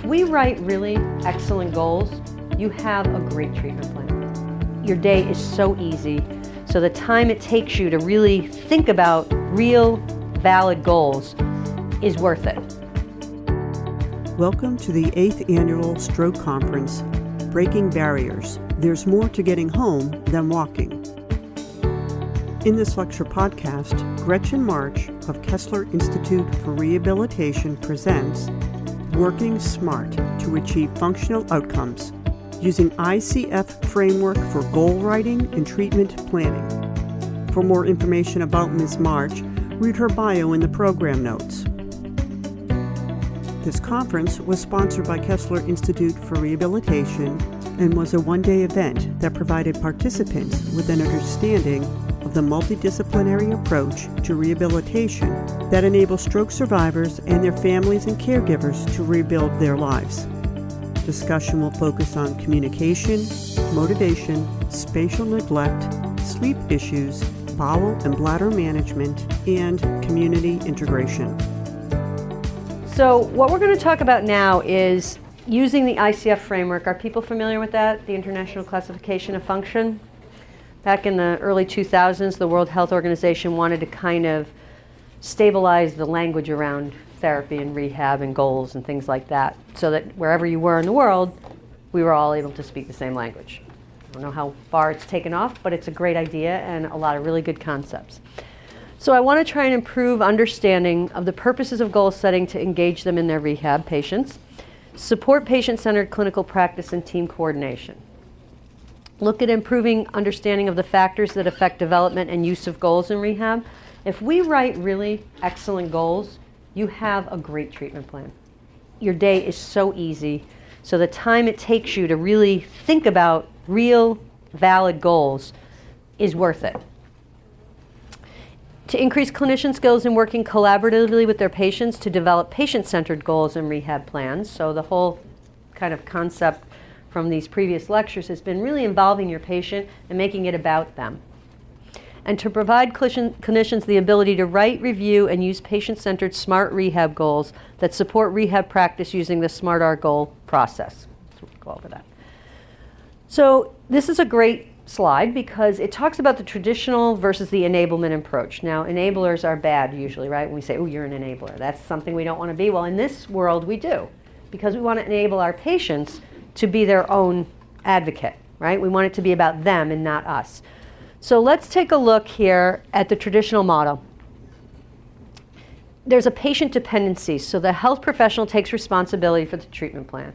If we write really excellent goals, you have a great treatment plan. Your day is so easy, so the time it takes you to really think about real, valid goals is worth it. Welcome to the 8th Annual Stroke Conference, Breaking Barriers. There's more to getting home than walking. In this lecture podcast, Gretchen March of Kessler Institute for Rehabilitation presents Working Smart to Achieve Functional Outcomes using ICF framework for goal writing and treatment planning. For more information about Ms. March, read her bio in the program notes. This conference was sponsored by Kessler Institute for Rehabilitation and was a one day event that provided participants with an understanding the multidisciplinary approach to rehabilitation that enables stroke survivors and their families and caregivers to rebuild their lives. Discussion will focus on communication, motivation, spatial neglect, sleep issues, bowel and bladder management, and community integration. So, what we're going to talk about now is using the ICF framework. Are people familiar with that, the International Classification of Function? Back in the early 2000s, the World Health Organization wanted to kind of stabilize the language around therapy and rehab and goals and things like that so that wherever you were in the world, we were all able to speak the same language. I don't know how far it's taken off, but it's a great idea and a lot of really good concepts. So I want to try and improve understanding of the purposes of goal setting to engage them in their rehab patients, support patient-centered clinical practice and team coordination look at improving understanding of the factors that affect development and use of goals in rehab. If we write really excellent goals, you have a great treatment plan. Your day is so easy. So the time it takes you to really think about real, valid goals is worth it. To increase clinician skills in working collaboratively with their patients to develop patient centered goals and rehab plans. So the whole kind of concept from these previous lectures has been really involving your patient and making it about them. And to provide clinicians the ability to write, review, and use patient centered SMART rehab goals that support rehab practice using the SMART R goal process. So we'll go over that. So, this is a great slide because it talks about the traditional versus the enablement approach. Now, enablers are bad usually, right? When we say, oh, you're an enabler, that's something we don't want to be. Well, in this world, we do because we want to enable our patients to be their own advocate, right? We want it to be about them and not us. So let's take a look here at the traditional model. There's a patient dependency, so the health professional takes responsibility for the treatment plan.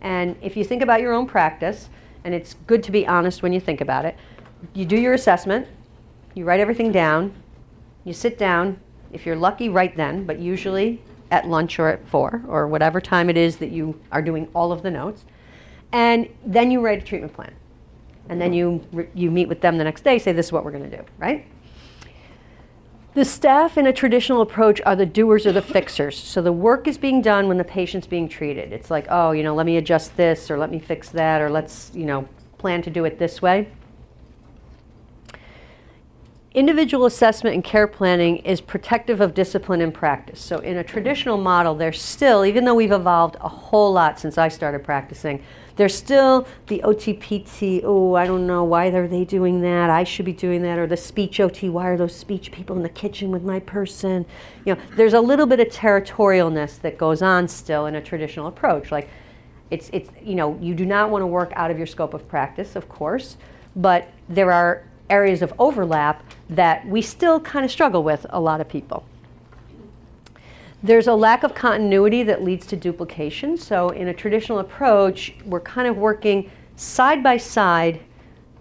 And if you think about your own practice, and it's good to be honest when you think about it, you do your assessment, you write everything down, you sit down, if you're lucky, right then, but usually at lunch or at four, or whatever time it is that you are doing all of the notes and then you write a treatment plan. And then you, you meet with them the next day, say, this is what we're going to do, right? The staff in a traditional approach are the doers or the fixers. So the work is being done when the patient's being treated. It's like, oh, you know, let me adjust this, or let me fix that, or let's, you know, plan to do it this way. Individual assessment and care planning is protective of discipline and practice. So in a traditional model, there's still, even though we've evolved a whole lot since I started practicing, there's still the OTPT, oh, I don't know, why are they doing that? I should be doing that. Or the speech OT, why are those speech people in the kitchen with my person? You know, there's a little bit of territorialness that goes on still in a traditional approach. Like, it's, it's, you know, you do not want to work out of your scope of practice, of course, but there are areas of overlap that we still kind of struggle with, a lot of people. There's a lack of continuity that leads to duplication. So, in a traditional approach, we're kind of working side by side,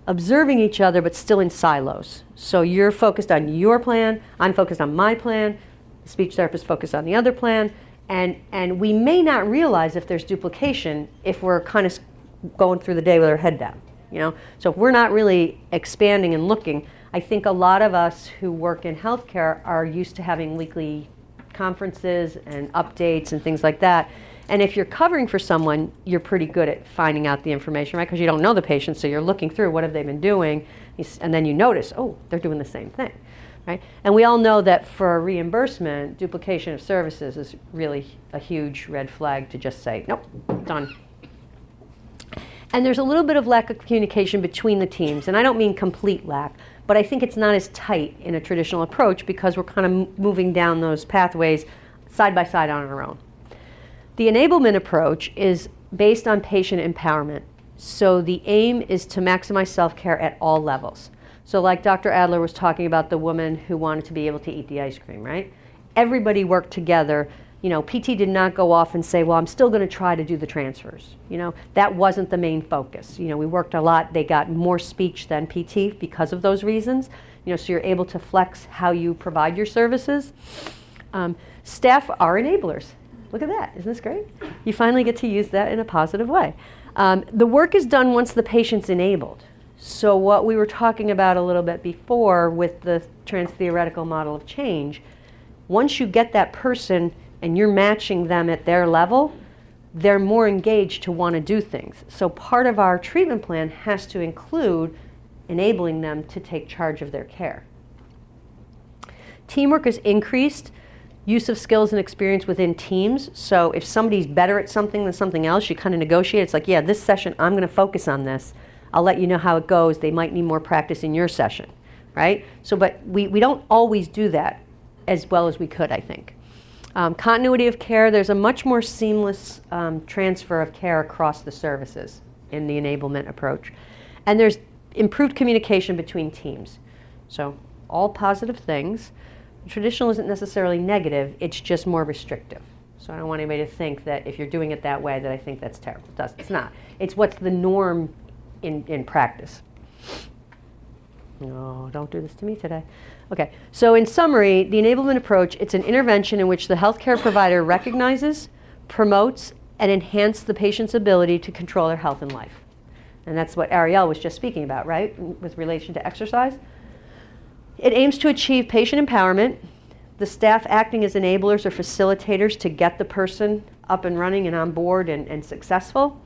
observing each other, but still in silos. So, you're focused on your plan, I'm focused on my plan, the speech therapist focused on the other plan, and, and we may not realize if there's duplication if we're kind of going through the day with our head down. You know? So, if we're not really expanding and looking, I think a lot of us who work in healthcare are used to having weekly conferences and updates and things like that. And if you're covering for someone, you're pretty good at finding out the information, right? Because you don't know the patient, so you're looking through what have they been doing, and then you notice, oh, they're doing the same thing. right? And we all know that for reimbursement, duplication of services is really a huge red flag to just say, nope, done. And there's a little bit of lack of communication between the teams, and I don't mean complete lack, but I think it's not as tight in a traditional approach because we're kind of moving down those pathways side by side on our own. The enablement approach is based on patient empowerment. So the aim is to maximize self care at all levels. So, like Dr. Adler was talking about the woman who wanted to be able to eat the ice cream, right? Everybody worked together. You know, PT did not go off and say, well, I'm still going to try to do the transfers. You know, that wasn't the main focus. You know, we worked a lot. They got more speech than PT because of those reasons. You know, so you're able to flex how you provide your services. Um, staff are enablers. Look at that. Isn't this great? You finally get to use that in a positive way. Um, the work is done once the patient's enabled. So, what we were talking about a little bit before with the trans theoretical model of change, once you get that person and you're matching them at their level, they're more engaged to want to do things. So, part of our treatment plan has to include enabling them to take charge of their care. Teamwork is increased use of skills and experience within teams. So if somebody's better at something than something else, you kind of negotiate. It's like, yeah, this session, I'm going to focus on this. I'll let you know how it goes. They might need more practice in your session, right? So, but we, we don't always do that as well as we could, I think. Um, continuity of care, there's a much more seamless um, transfer of care across the services in the enablement approach. And there's improved communication between teams. So, all positive things. Traditional isn't necessarily negative, it's just more restrictive. So I don't want anybody to think that if you're doing it that way that I think that's terrible. It's not. It's what's the norm in, in practice. No, don't do this to me today. Okay, so in summary, the enablement approach, it's an intervention in which the healthcare provider recognizes, promotes, and enhances the patient's ability to control their health and life. And that's what Ariel was just speaking about, right, with relation to exercise. It aims to achieve patient empowerment, the staff acting as enablers or facilitators to get the person up and running and on board and, and successful.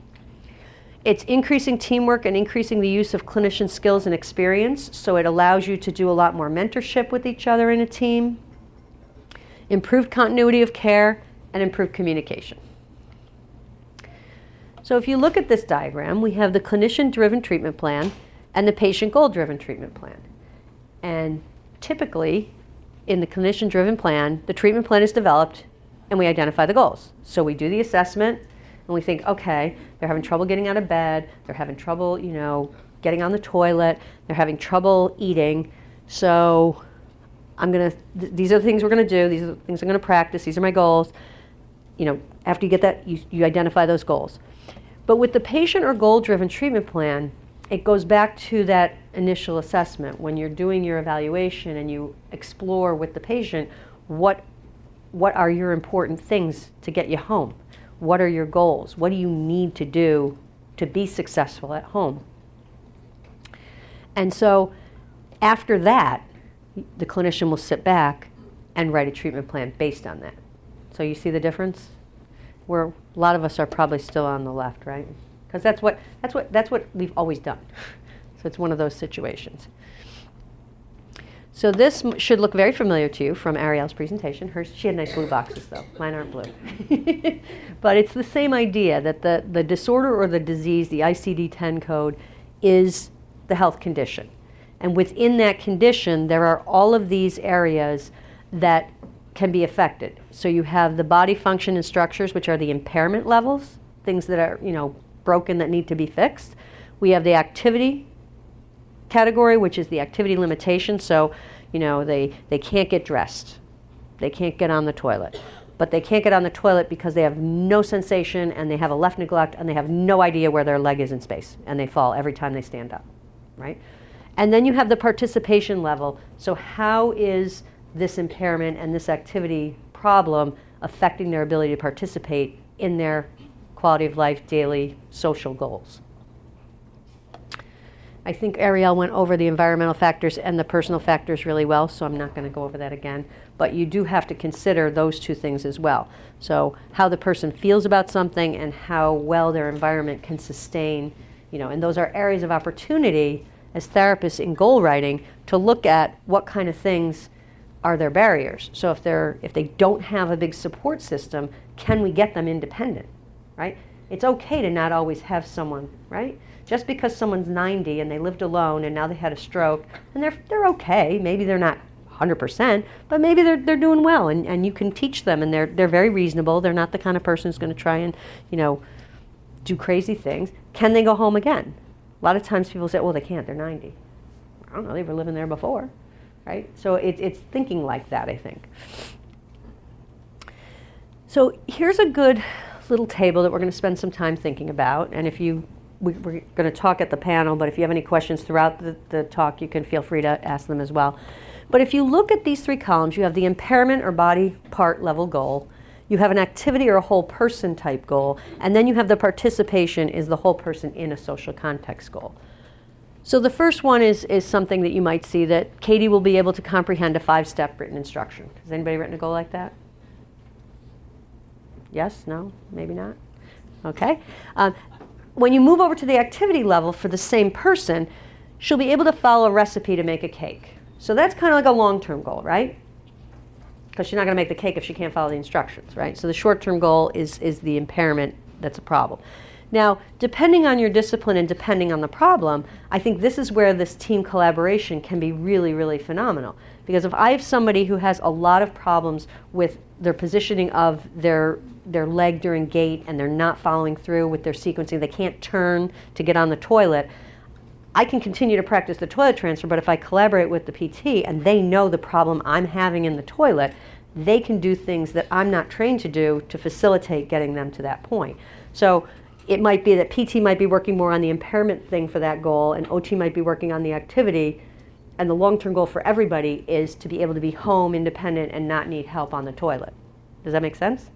It's increasing teamwork and increasing the use of clinician skills and experience, so it allows you to do a lot more mentorship with each other in a team, improved continuity of care, and improved communication. So if you look at this diagram, we have the clinician driven treatment plan and the patient goal driven treatment plan. And typically, in the clinician driven plan, the treatment plan is developed and we identify the goals. So we do the assessment and we think, okay, they're having trouble getting out of bed, they're having trouble, you know, getting on the toilet, they're having trouble eating. So I'm going to, th- these are the things we're going to do, these are the things I'm going to practice, these are my goals. You know, after you get that, you, you identify those goals. But with the patient or goal driven treatment plan, it goes back to that initial assessment when you're doing your evaluation and you explore with the patient what what are your important things to get you home what are your goals? What do you need to do to be successful at home? And so after that the clinician will sit back and write a treatment plan based on that. So you see the difference? Where a lot of us are probably still on the left right? Because that's what that's what that's what we've always done. So it's one of those situations. So this should look very familiar to you from Ariel's presentation. Hers, she had nice blue boxes though. Mine aren't blue. but it's the same idea that the, the disorder or the disease, the ICD-10 code, is the health condition. And within that condition, there are all of these areas that can be affected. So you have the body function and structures, which are the impairment levels, things that are, you know, broken that need to be fixed. We have the activity category, which is the activity limitation. So, you know, they, they can't get dressed, they can't get on the toilet. But they can't get on the toilet because they have no sensation and they have a left neglect and they have no idea where their leg is in space and they fall every time they stand up, right? And then you have the participation level. So, how is this impairment and this activity problem affecting their ability to participate in their quality of life, daily social goals. I think Ariel went over the environmental factors and the personal factors really well, so I'm not going to go over that again. But you do have to consider those two things as well. So, how the person feels about something and how well their environment can sustain, you know, and those are areas of opportunity as therapists in goal writing to look at what kind of things are their barriers. So if they're if they don't have a big support system, can we get them independent? Right? It's okay to not always have someone, right? Just because someone's 90 and they lived alone and now they had a stroke and they're they're okay, maybe they're not 100%, but maybe they're, they're doing well and, and you can teach them and they're, they're very reasonable. They're not the kind of person who's going to try and, you know, do crazy things. Can they go home again? A lot of times people say, well, they can't, they're 90. I don't know, they were living there before, right? So it, it's thinking like that, I think. So here's a good little table that we're going to spend some time thinking about. And if you, we, are going to talk at the panel, but if you have any questions throughout the, the talk, you can feel free to ask them as well. But if you look at these three columns, you have the impairment or body part level goal, you have an activity or a whole person type goal, and then you have the participation is the whole person in a social context goal. So the first one is, is something that you might see that Katie will be able to comprehend a five step written instruction. Has anybody written a goal like that? Yes? No? Maybe not? Okay. Um, when you move over to the activity level for the same person, she'll be able to follow a recipe to make a cake. So that's kind of like a long-term goal, right? Because she's not going to make the cake if she can't follow the instructions, right? So the short-term goal is is the impairment that's a problem. Now, depending on your discipline and depending on the problem, I think this is where this team collaboration can be really, really phenomenal. Because if I have somebody who has a lot of problems with their positioning of their their leg during gait and they're not following through with their sequencing, they can't turn to get on the toilet, I can continue to practice the toilet transfer, but if I collaborate with the PT and they know the problem I'm having in the toilet, they can do things that I'm not trained to do to facilitate getting them to that point. So it might be that PT might be working more on the impairment thing for that goal, and OT might be working on the activity. And the long term goal for everybody is to be able to be home independent and not need help on the toilet. Does that make sense?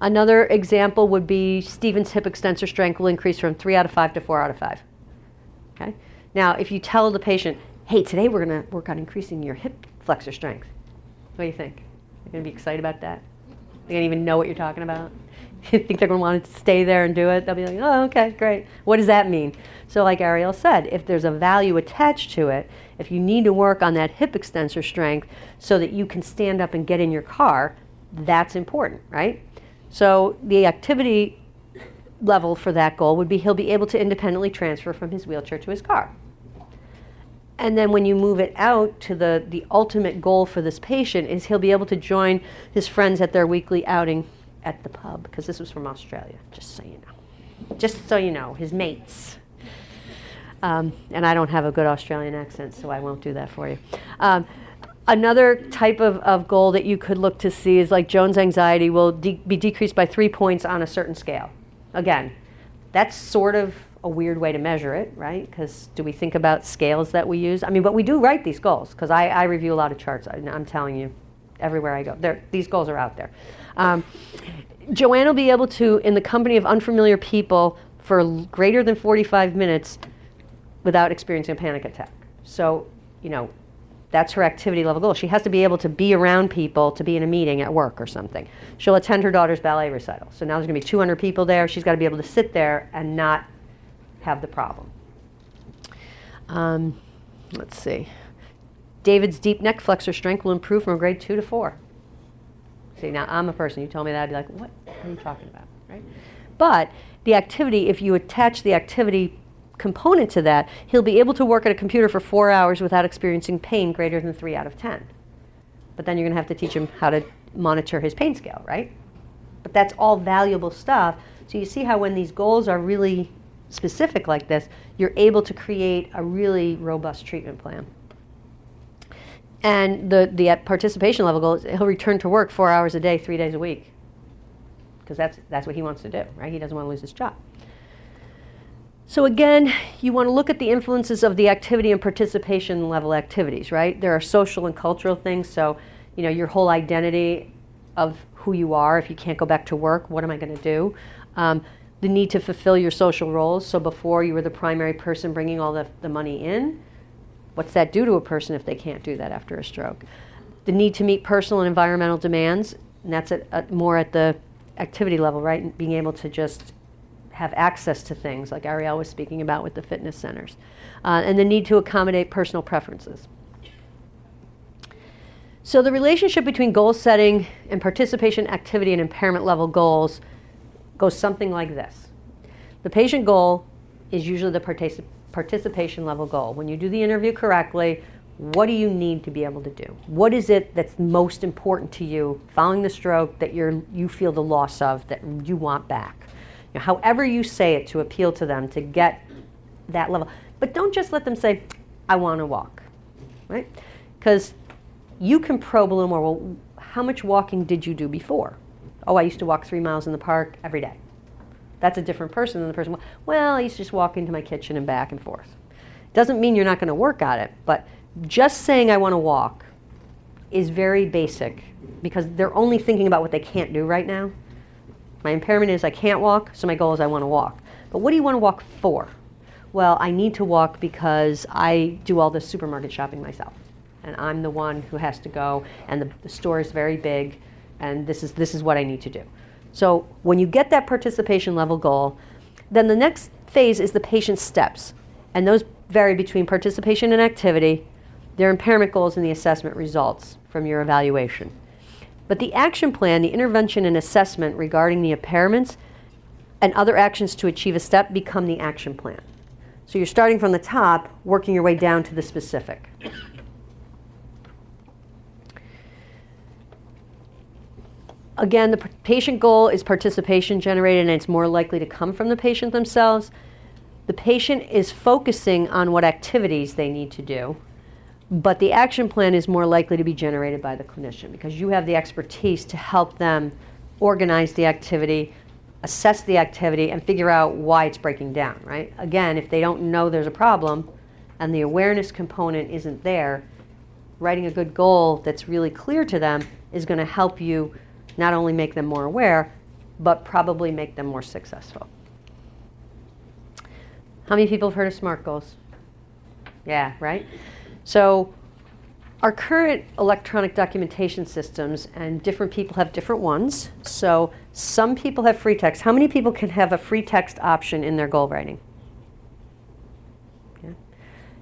Another example would be Stephen's hip extensor strength will increase from 3 out of 5 to 4 out of 5. Okay? Now, if you tell the patient, hey, today we're going to work on increasing your hip flexor strength, what do you think? They're going to be excited about that? They don't even know what you're talking about? You think they're going to want to stay there and do it? They'll be like, oh, okay, great. What does that mean? So, like Ariel said, if there's a value attached to it, if you need to work on that hip extensor strength so that you can stand up and get in your car, that's important, right? So the activity level for that goal would be he'll be able to independently transfer from his wheelchair to his car. And then when you move it out to the, the ultimate goal for this patient is he'll be able to join his friends at their weekly outing at the pub, because this was from Australia, just so you know. Just so you know, his mates. Um, and I don't have a good Australian accent, so I won't do that for you. Um, Another type of, of goal that you could look to see is like Jones anxiety will de- be decreased by three points on a certain scale. Again, that's sort of a weird way to measure it, right? Because do we think about scales that we use? I mean, but we do write these goals because I, I, review a lot of charts. I, am telling you, everywhere I go, these goals are out there. Um, Joanne will be able to, in the company of unfamiliar people, for greater than 45 minutes without experiencing a panic attack. So, you know, that's her activity level goal. She has to be able to be around people to be in a meeting at work or something. She'll attend her daughter's ballet recital. So now there's going to be 200 people there. She's got to be able to sit there and not have the problem. Um, let's see. David's deep neck flexor strength will improve from grade two to four. See, now I'm a person. You told me that, I'd be like, what are you talking about? Right? But the activity, if you attach the activity component to that, he'll be able to work at a computer for four hours without experiencing pain greater than three out of 10. But then you're going to have to teach him how to monitor his pain scale, right? But that's all valuable stuff. So you see how when these goals are really specific like this, you're able to create a really robust treatment plan. And the, the participation level goal is he'll return to work four hours a day, three days a week. Because that's, that's what he wants to do, right? He doesn't want to lose his job. So again, you want to look at the influences of the activity and participation level activities, right? There are social and cultural things. So, you know, your whole identity of who you are. If you can't go back to work, what am I going to do? Um, the need to fulfill your social roles. So before you were the primary person bringing all the, the money in, what's that do to a person if they can't do that after a stroke? The need to meet personal and environmental demands, and that's at, at more at the activity level, right? And being able to just have access to things like Ariel was speaking about with the fitness centers, uh, and the need to accommodate personal preferences. So, the relationship between goal setting and participation activity and impairment level goals goes something like this The patient goal is usually the particip- participation level goal. When you do the interview correctly, what do you need to be able to do? What is it that's most important to you following the stroke that you're, you feel the loss of that you want back? Know, however, you say it to appeal to them to get that level. But don't just let them say, I want to walk, right? Because you can probe a little more. Well, how much walking did you do before? Oh, I used to walk three miles in the park every day. That's a different person than the person, well, I used to just walk into my kitchen and back and forth. Doesn't mean you're not going to work at it, but just saying I want to walk is very basic because they're only thinking about what they can't do right now. My impairment is I can't walk, so my goal is I want to walk. But what do you want to walk for? Well, I need to walk because I do all the supermarket shopping myself. And I'm the one who has to go, and the, the store is very big, and this is, this is what I need to do. So when you get that participation level goal, then the next phase is the patient steps. And those vary between participation and activity, their impairment goals, and the assessment results from your evaluation. But the action plan, the intervention and assessment regarding the impairments and other actions to achieve a step become the action plan. So you're starting from the top, working your way down to the specific. Again, the patient goal is participation generated and it's more likely to come from the patient themselves. The patient is focusing on what activities they need to do, but the action plan is more likely to be generated by the clinician because you have the expertise to help them organize the activity, assess the activity, and figure out why it's breaking down, right? Again, if they don't know there's a problem and the awareness component isn't there, writing a good goal that's really clear to them is going to help you not only make them more aware, but probably make them more successful. How many people have heard of SMART goals? Yeah, right? So, our current electronic documentation systems, and different people have different ones. So, some people have free text. How many people can have a free text option in their goal writing?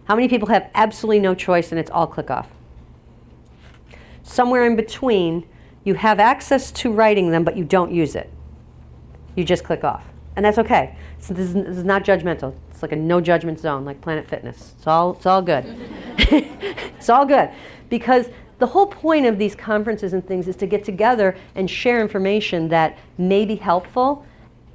How many people have absolutely no choice and it's all click off? Somewhere in between, you have access to writing them, but you don't use it. You just click off. And that's okay. This, is, this is not judgmental. It's like a no judgment zone, like Planet Fitness. It's all, it's all good. it's all good. Because the whole point of these conferences and things is to get together and share information that may be helpful.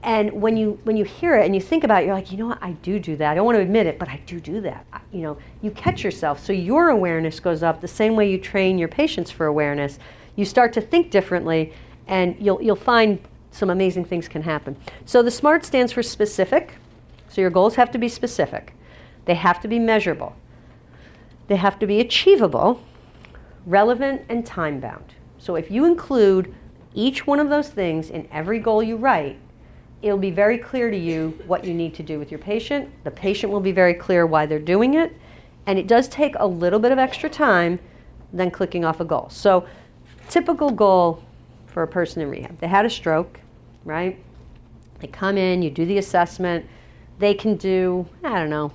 And when you when you hear it and you think about it, you're like, you know what, I do do that. I don't want to admit it, but I do do that. I, you know, you catch yourself, so your awareness goes up the same way you train your patients for awareness you start to think differently, and you'll, you'll find some amazing things can happen. So the SMART stands for specific. So your goals have to be specific. They have to be measurable. They have to be achievable, relevant, and time bound. So if you include each one of those things in every goal you write, it'll be very clear to you what you need to do with your patient. The patient will be very clear why they're doing it. And it does take a little bit of extra time than clicking off a goal. So typical goal for a person in rehab. They had a stroke, right? They come in, you do the assessment. They can do, I don't know,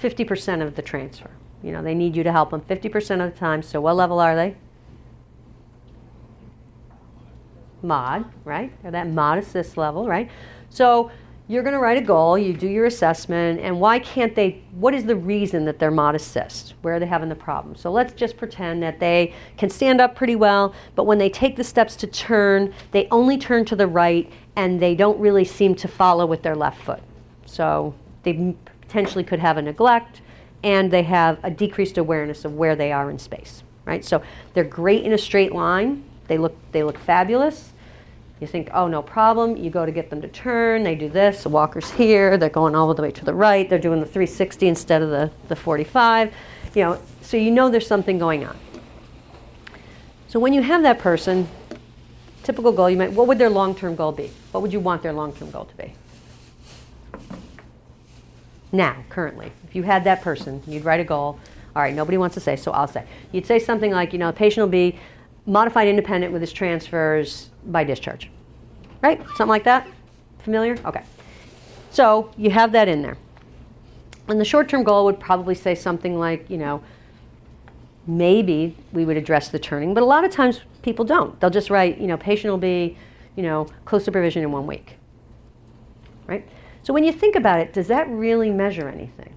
50% of the transfer. You know, they need you to help them 50% of the time. So, what level are they? Mod, right? Or that mod assist level, right? So, you're going to write a goal, you do your assessment, and why can't they, what is the reason that they're mod assist? Where are they having the problem? So let's just pretend that they can stand up pretty well, but when they take the steps to turn, they only turn to the right and they don't really seem to follow with their left foot. So they potentially could have a neglect and they have a decreased awareness of where they are in space, right? So they're great in a straight line. They look, they look fabulous you think, oh, no problem. You go to get them to turn. They do this. The walker's here. They're going all the way to the right. They're doing the 360 instead of the, the 45. You know, so you know there's something going on. So when you have that person, typical goal, you might, what would their long-term goal be? What would you want their long-term goal to be? Now, currently, if you had that person, you'd write a goal. All right, nobody wants to say, so I'll say. You'd say something like, you know, the patient will be modified independent with his transfers by discharge right? Something like that? Familiar? Okay. So you have that in there. And the short term goal would probably say something like, you know, maybe we would address the turning, but a lot of times people don't. They'll just write, you know, patient will be, you know, close supervision in one week. Right? So when you think about it, does that really measure anything?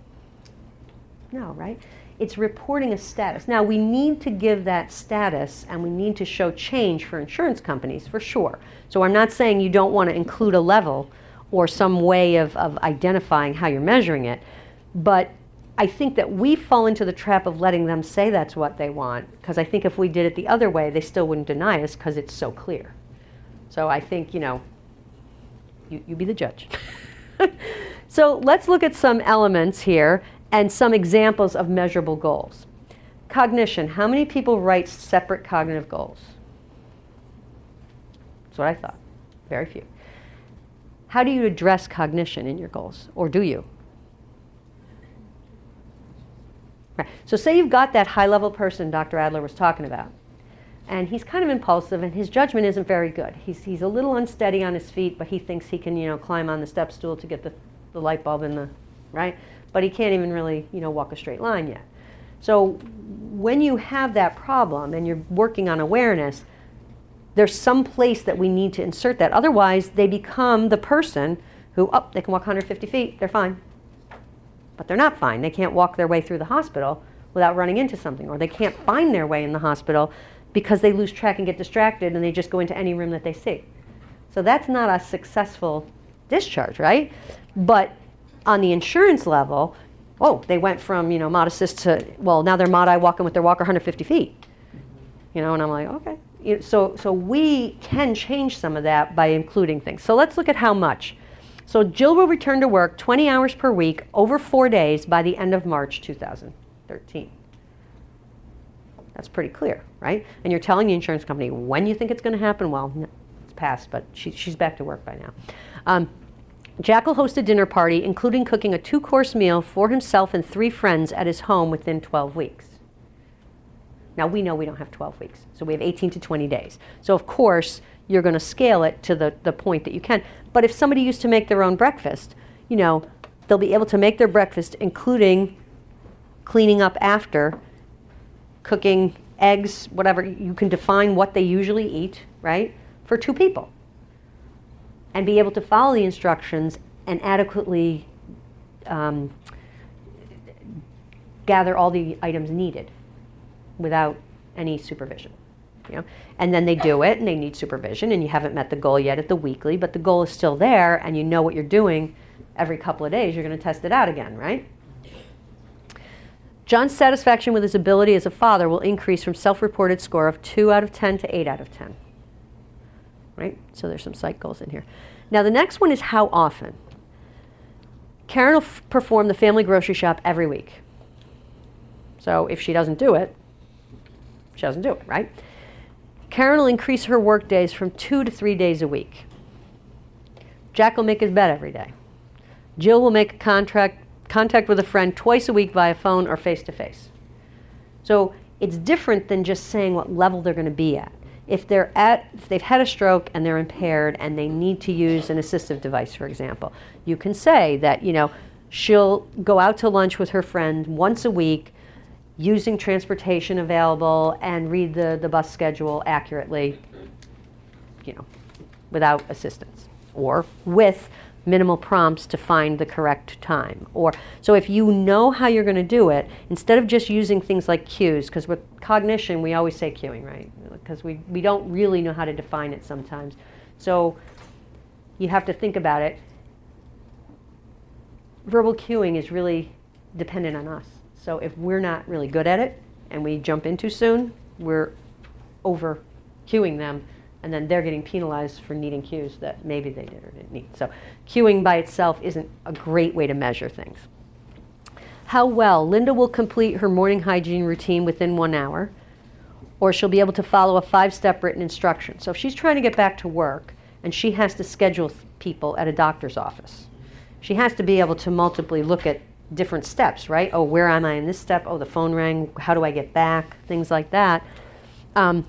No, right? It's reporting a status. Now, we need to give that status and we need to show change for insurance companies for sure. So I'm not saying you don't want to include a level or some way of, of identifying how you're measuring it, but I think that we fall into the trap of letting them say that's what they want, because I think if we did it the other way, they still wouldn't deny us because it's so clear. So I think, you know, you, you be the judge. so let's look at some elements here and some examples of measurable goals. Cognition. How many people write separate cognitive goals? That's what I thought. Very few. How do you address cognition in your goals? Or do you? Right. So, say you've got that high level person Dr. Adler was talking about, and he's kind of impulsive, and his judgment isn't very good. He's, he's a little unsteady on his feet, but he thinks he can, you know, climb on the step stool to get the, the light bulb in the, right? But he can't even really, you know, walk a straight line yet. So, when you have that problem and you're working on awareness, there's some place that we need to insert that. Otherwise, they become the person who, oh, they can walk 150 feet, they're fine but they're not fine. They can't walk their way through the hospital without running into something, or they can't find their way in the hospital because they lose track and get distracted and they just go into any room that they see. So that's not a successful discharge, right? But on the insurance level, oh, they went from, you know, mod assist to, well, now they're mod I walking with their walker 150 feet. You know, and I'm like, okay. So, so we can change some of that by including things. So let's look at how much. So Jill will return to work 20 hours per week over four days by the end of March 2013. That's pretty clear, right? And you're telling the insurance company when you think it's going to happen. Well, it's past, but she, she's back to work by now. Um, Jack will host a dinner party, including cooking a two course meal for himself and three friends at his home within 12 weeks. Now, we know we don't have 12 weeks, so we have 18 to 20 days. So, of course, you're going to scale it to the, the point that you can. But if somebody used to make their own breakfast, you know, they'll be able to make their breakfast, including cleaning up after, cooking eggs, whatever. You can define what they usually eat, right, for two people. And be able to follow the instructions and adequately um, gather all the items needed without any supervision. You know? And then they do it and they need supervision and you haven't met the goal yet at the weekly, but the goal is still there and you know what you're doing every couple of days, you're going to test it out again, right? John's satisfaction with his ability as a father will increase from self reported score of 2 out of 10 to 8 out of 10. Right? So there's some goals in here. Now, the next one is how often. Karen will f- perform the family grocery shop every week. So if she doesn't do it, she doesn't do it, right? Karen will increase her work days from two to three days a week. Jack will make his bed every day. Jill will make contract, contact with a friend twice a week via phone or face to face. So it's different than just saying what level they're going to be at. If they're at, if they've had a stroke and they're impaired and they need to use an assistive device, for example, you can say that you know she'll go out to lunch with her friend once a week using transportation available and read the, the bus schedule accurately, you know, without assistance or with minimal prompts to find the correct time. Or so if you know how you're going to do it instead of just using things like cues because with cognition we always say cueing right? Because we, we don't really know how to define it sometimes. So you have to think about it. Verbal cueing is really dependent on us. So if we're not really good at it and we jump in too soon, we're over cueing them and then they're getting penalized for needing cues that maybe they did or didn't need. So cueing by itself isn't a great way to measure things. How well Linda will complete her morning hygiene routine within one hour, or she'll be able to follow a five step written instruction. So if she's trying to get back to work and she has to schedule people at a doctor's office, she has to be able to multiply look at different steps, right? Oh, where am I in this step? Oh, the phone rang. How do I get back? Things like that. Um,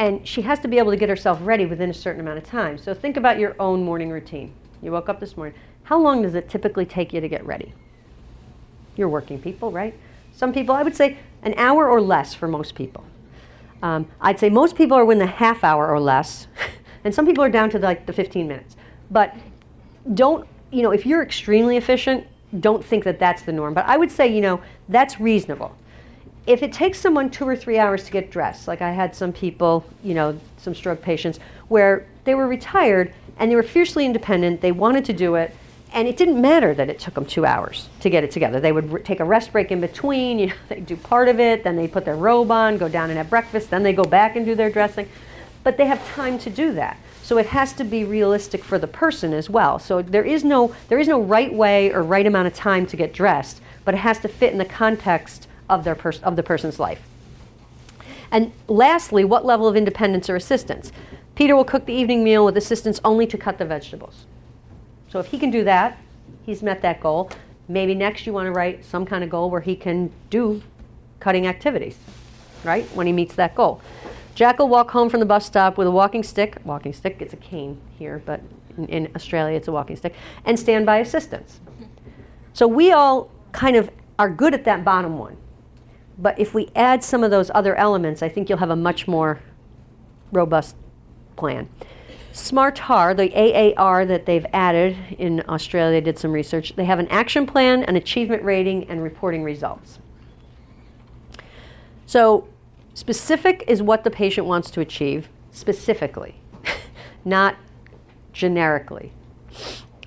and she has to be able to get herself ready within a certain amount of time. So think about your own morning routine. You woke up this morning. how long does it typically take you to get ready? You're working people, right? Some people, I would say an hour or less for most people. Um, I'd say most people are within a half hour or less, and some people are down to like the 15 minutes. But don't, you know, if you're extremely efficient, don't think that that's the norm. But I would say, you know, that's reasonable. If it takes someone two or three hours to get dressed, like I had some people, you know, some stroke patients, where they were retired and they were fiercely independent, they wanted to do it, and it didn't matter that it took them two hours to get it together. They would take a rest break in between, you know, they do part of it, then they put their robe on, go down and have breakfast, then they go back and do their dressing. But they have time to do that. So it has to be realistic for the person as well. So there is no there is no right way or right amount of time to get dressed, but it has to fit in the context of their pers- of the person's life. And lastly, what level of independence or assistance? Peter will cook the evening meal with assistance only to cut the vegetables. So if he can do that, he's met that goal. Maybe next you want to write some kind of goal where he can do cutting activities, right? When he meets that goal. Jack will walk home from the bus stop with a walking stick. Walking stick, it's a cane here, but in, in Australia it's a walking stick, and standby assistance. So we all kind of are good at that bottom one. But if we add some of those other elements, I think you'll have a much more robust plan. SMARTAR, the AAR that they've added in Australia, they did some research. They have an action plan, an achievement rating, and reporting results. So, specific is what the patient wants to achieve specifically, not generically.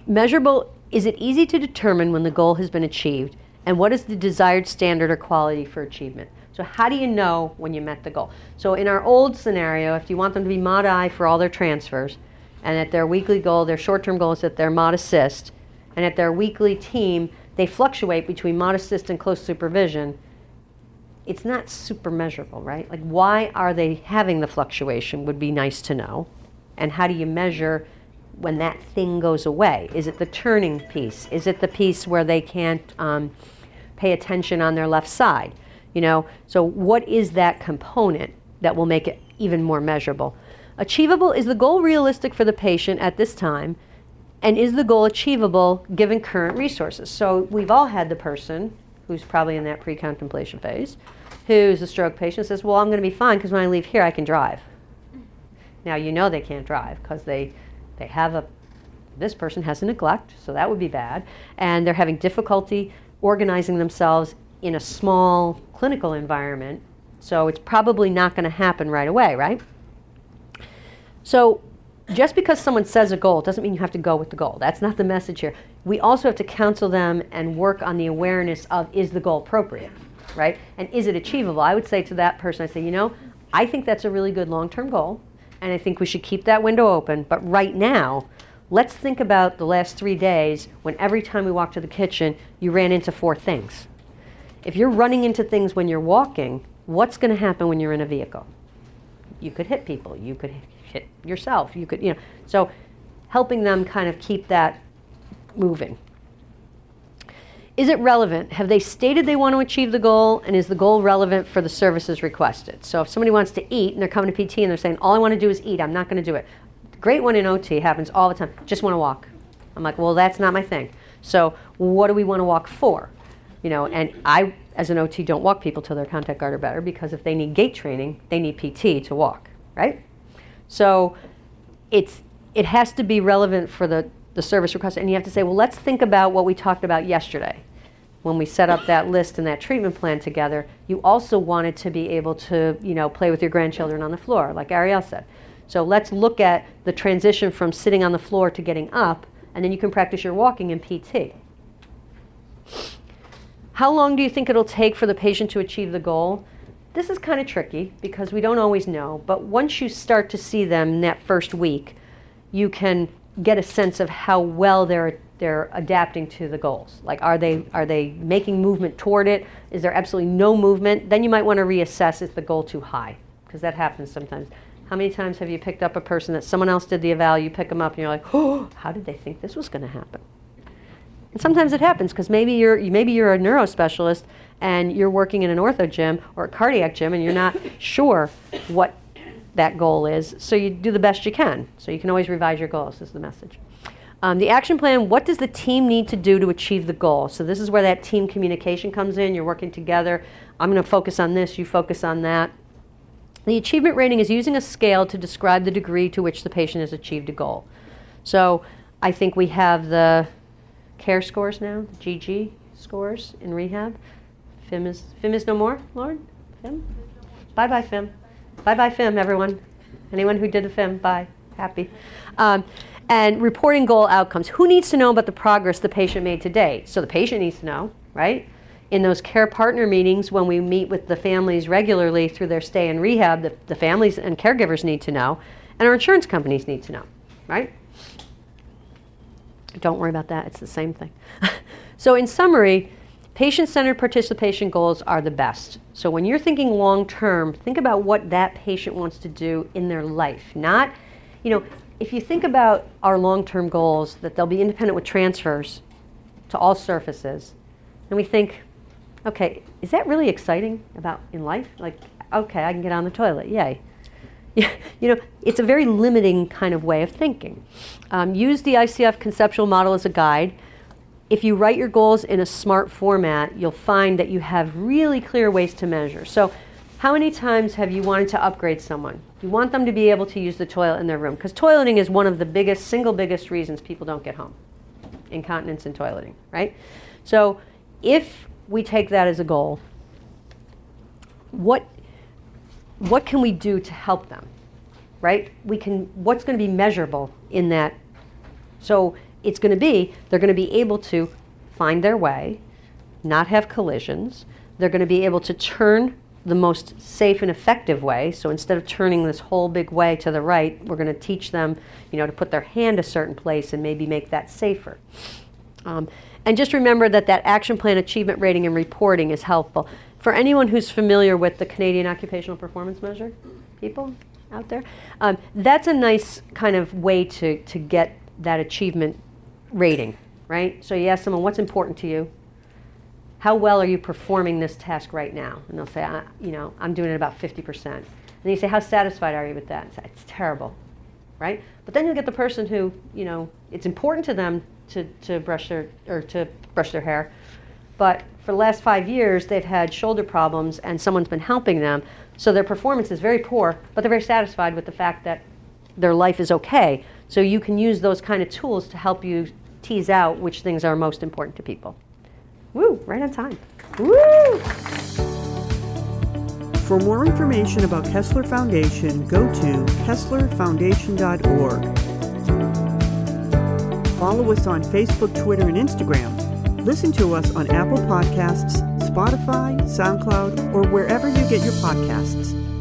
Measurable is it easy to determine when the goal has been achieved, and what is the desired standard or quality for achievement? So, how do you know when you met the goal? So, in our old scenario, if you want them to be mod I for all their transfers, and at their weekly goal, their short term goal is that they're mod assist, and at their weekly team, they fluctuate between mod assist and close supervision, it's not super measurable, right? Like, why are they having the fluctuation would be nice to know. And how do you measure when that thing goes away? Is it the turning piece? Is it the piece where they can't um, pay attention on their left side? You know, so what is that component that will make it even more measurable? Achievable is the goal realistic for the patient at this time, and is the goal achievable given current resources? So we've all had the person who's probably in that pre contemplation phase, who's a stroke patient, says, Well, I'm going to be fine because when I leave here, I can drive. Now, you know they can't drive because they, they have a, this person has a neglect, so that would be bad, and they're having difficulty organizing themselves in a small clinical environment, so it's probably not going to happen right away, right? So, just because someone says a goal doesn't mean you have to go with the goal. That's not the message here. We also have to counsel them and work on the awareness of is the goal appropriate, right? And is it achievable? I would say to that person, I say, you know, I think that's a really good long term goal, and I think we should keep that window open. But right now, let's think about the last three days when every time we walked to the kitchen, you ran into four things. If you're running into things when you're walking, what's going to happen when you're in a vehicle? You could hit people. You could hit yourself. You could, you know. So helping them kind of keep that moving. Is it relevant? Have they stated they want to achieve the goal, and is the goal relevant for the services requested? So if somebody wants to eat and they're coming to PT and they're saying, All I want to do is eat, I'm not going to do it. Great one in OT happens all the time. Just want to walk. I'm like, Well, that's not my thing. So what do we want to walk for? You know, and I, as an OT, don't walk people till their contact guard are better because if they need gait training, they need PT to walk, right? So it's it has to be relevant for the the service request, and you have to say, well, let's think about what we talked about yesterday when we set up that list and that treatment plan together. You also wanted to be able to, you know, play with your grandchildren on the floor, like Ariel said. So let's look at the transition from sitting on the floor to getting up, and then you can practice your walking in PT. How long do you think it'll take for the patient to achieve the goal? This is kind of tricky because we don't always know, but once you start to see them that first week, you can get a sense of how well they're they're adapting to the goals. Like are they are they making movement toward it? Is there absolutely no movement? Then you might want to reassess is the goal too high? Because that happens sometimes. How many times have you picked up a person that someone else did the eval, you pick them up and you're like, "Oh, how did they think this was going to happen?" And sometimes it happens because maybe you're maybe you're a neurospecialist and you're working in an ortho gym or a cardiac gym and you're not sure what that goal is. So you do the best you can. So you can always revise your goals, is the message. Um, the action plan what does the team need to do to achieve the goal? So, this is where that team communication comes in. You're working together. I'm going to focus on this, you focus on that. The achievement rating is using a scale to describe the degree to which the patient has achieved a goal. So, I think we have the CARE scores now, the GG scores in rehab. FIM is, FIM is no more, Lauren? FIM? Bye bye, FIM. Bye bye, FIM, everyone. Anyone who did the FIM, bye. Happy. Um, and reporting goal outcomes. Who needs to know about the progress the patient made to date? So the patient needs to know, right? In those care partner meetings, when we meet with the families regularly through their stay in rehab, the, the families and caregivers need to know, and our insurance companies need to know, right? Don't worry about that, it's the same thing. so, in summary, patient centered participation goals are the best. So, when you're thinking long term, think about what that patient wants to do in their life. Not, you know, if you think about our long term goals, that they'll be independent with transfers to all surfaces, and we think, okay, is that really exciting about in life? Like, okay, I can get on the toilet, yay. you know, it's a very limiting kind of way of thinking. Um, use the ICF conceptual model as a guide. If you write your goals in a smart format, you'll find that you have really clear ways to measure. So, how many times have you wanted to upgrade someone? You want them to be able to use the toilet in their room because toileting is one of the biggest, single biggest reasons people don't get home. Incontinence and toileting, right? So, if we take that as a goal, what what can we do to help them? Right? We can what's going to be measurable in that so it's going to be they're going to be able to find their way, not have collisions. They're going to be able to turn the most safe and effective way. So instead of turning this whole big way to the right, we're going to teach them, you know, to put their hand a certain place and maybe make that safer. Um, and just remember that that action plan achievement rating and reporting is helpful. For anyone who's familiar with the Canadian Occupational Performance Measure, people out there, um, that's a nice kind of way to, to get that achievement rating, right? So you ask someone, what's important to you? How well are you performing this task right now? And they'll say, I, you know, I'm doing it about 50%. And you say, how satisfied are you with that? It's terrible, right? But then you'll get the person who, you know, it's important to them to, to brush their or to brush their hair, but for the last five years they've had shoulder problems and someone's been helping them, so their performance is very poor, but they're very satisfied with the fact that their life is okay. So you can use those kind of tools to help you tease out which things are most important to people. Woo, right on time. Woo! For more information about Kessler Foundation, go to kesslerfoundation.org. Follow us on Facebook, Twitter, and Instagram. Listen to us on Apple Podcasts, Spotify, SoundCloud, or wherever you get your podcasts.